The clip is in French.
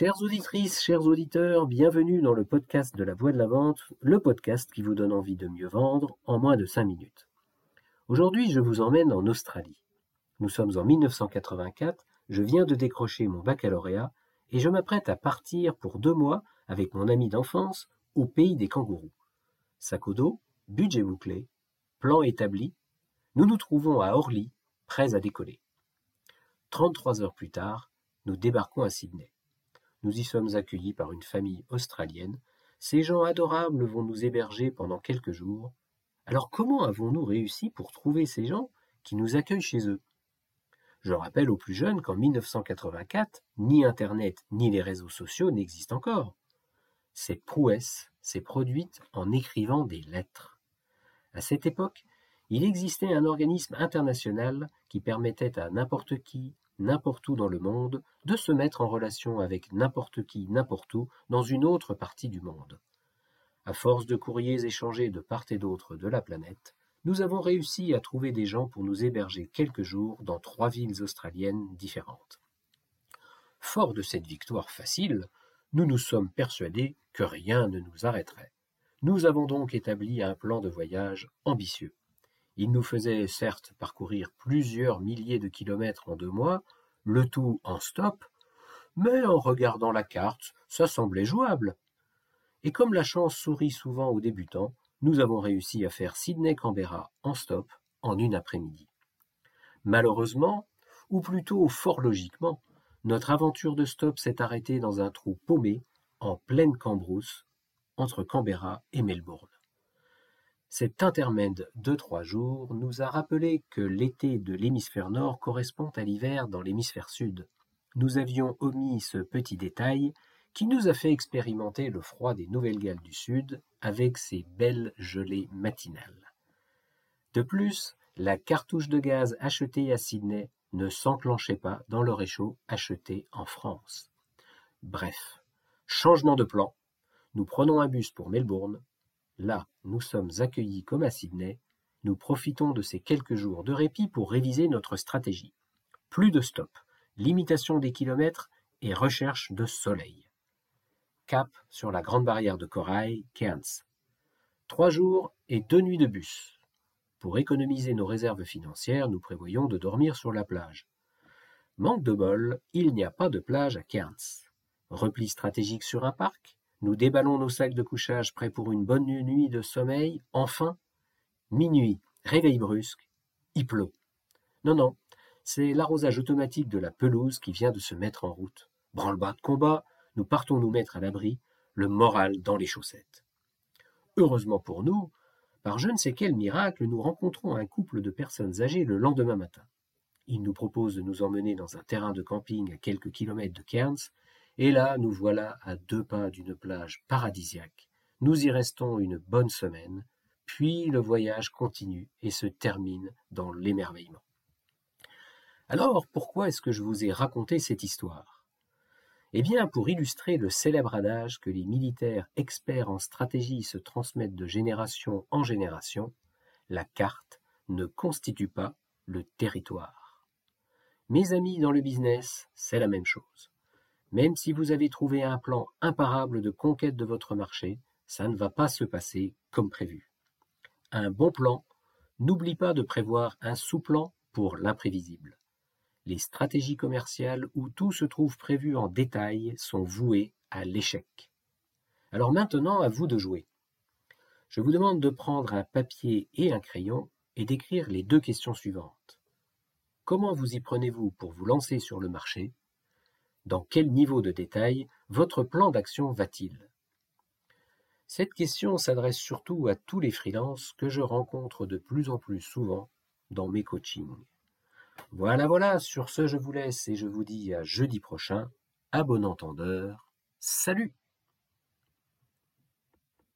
Chères auditrices, chers auditeurs, bienvenue dans le podcast de la Voix de la Vente, le podcast qui vous donne envie de mieux vendre en moins de 5 minutes. Aujourd'hui, je vous emmène en Australie. Nous sommes en 1984, je viens de décrocher mon baccalauréat et je m'apprête à partir pour deux mois avec mon ami d'enfance au pays des kangourous. Sac au dos, budget bouclé, plan établi, nous nous trouvons à Orly, prêts à décoller. 33 heures plus tard, nous débarquons à Sydney. Nous y sommes accueillis par une famille australienne. Ces gens adorables vont nous héberger pendant quelques jours. Alors comment avons-nous réussi pour trouver ces gens qui nous accueillent chez eux? Je rappelle aux plus jeunes qu'en 1984, ni Internet ni les réseaux sociaux n'existent encore. Cette prouesse s'est produite en écrivant des lettres. À cette époque, il existait un organisme international qui permettait à n'importe qui, n'importe où dans le monde, de se mettre en relation avec n'importe qui, n'importe où, dans une autre partie du monde. À force de courriers échangés de part et d'autre de la planète, nous avons réussi à trouver des gens pour nous héberger quelques jours dans trois villes australiennes différentes. Fort de cette victoire facile, nous nous sommes persuadés que rien ne nous arrêterait. Nous avons donc établi un plan de voyage ambitieux. Il nous faisait certes parcourir plusieurs milliers de kilomètres en deux mois, le tout en stop, mais en regardant la carte, ça semblait jouable. Et comme la chance sourit souvent aux débutants, nous avons réussi à faire Sydney-Canberra en stop en une après-midi. Malheureusement, ou plutôt fort logiquement, notre aventure de stop s'est arrêtée dans un trou paumé en pleine cambrousse entre Canberra et Melbourne. Cet intermède de trois jours nous a rappelé que l'été de l'hémisphère nord correspond à l'hiver dans l'hémisphère sud. Nous avions omis ce petit détail qui nous a fait expérimenter le froid des Nouvelles-Galles du Sud avec ses belles gelées matinales. De plus, la cartouche de gaz achetée à Sydney ne s'enclenchait pas dans le réchaud acheté en France. Bref, changement de plan. Nous prenons un bus pour Melbourne, Là, nous sommes accueillis comme à Sydney, nous profitons de ces quelques jours de répit pour réviser notre stratégie. Plus de stop, limitation des kilomètres et recherche de soleil. Cap sur la grande barrière de corail, Cairns. Trois jours et deux nuits de bus. Pour économiser nos réserves financières, nous prévoyons de dormir sur la plage. Manque de bol, il n'y a pas de plage à Cairns. Repli stratégique sur un parc, nous déballons nos sacs de couchage prêts pour une bonne nuit de sommeil. Enfin, minuit, réveil brusque, il pleut. Non, non, c'est l'arrosage automatique de la pelouse qui vient de se mettre en route. Branle-bas de combat, nous partons nous mettre à l'abri, le moral dans les chaussettes. Heureusement pour nous, par je ne sais quel miracle, nous rencontrons un couple de personnes âgées le lendemain matin. Ils nous proposent de nous emmener dans un terrain de camping à quelques kilomètres de Cairns et là, nous voilà à deux pas d'une plage paradisiaque. Nous y restons une bonne semaine, puis le voyage continue et se termine dans l'émerveillement. Alors, pourquoi est-ce que je vous ai raconté cette histoire? Eh bien, pour illustrer le célèbre adage que les militaires experts en stratégie se transmettent de génération en génération, la carte ne constitue pas le territoire. Mes amis dans le business, c'est la même chose. Même si vous avez trouvé un plan imparable de conquête de votre marché, ça ne va pas se passer comme prévu. Un bon plan n'oublie pas de prévoir un sous-plan pour l'imprévisible. Les stratégies commerciales où tout se trouve prévu en détail sont vouées à l'échec. Alors maintenant, à vous de jouer. Je vous demande de prendre un papier et un crayon et d'écrire les deux questions suivantes. Comment vous y prenez-vous pour vous lancer sur le marché dans quel niveau de détail votre plan d'action va-t-il? Cette question s'adresse surtout à tous les freelances que je rencontre de plus en plus souvent dans mes coachings. Voilà, voilà, sur ce je vous laisse et je vous dis à jeudi prochain. À bon entendeur, salut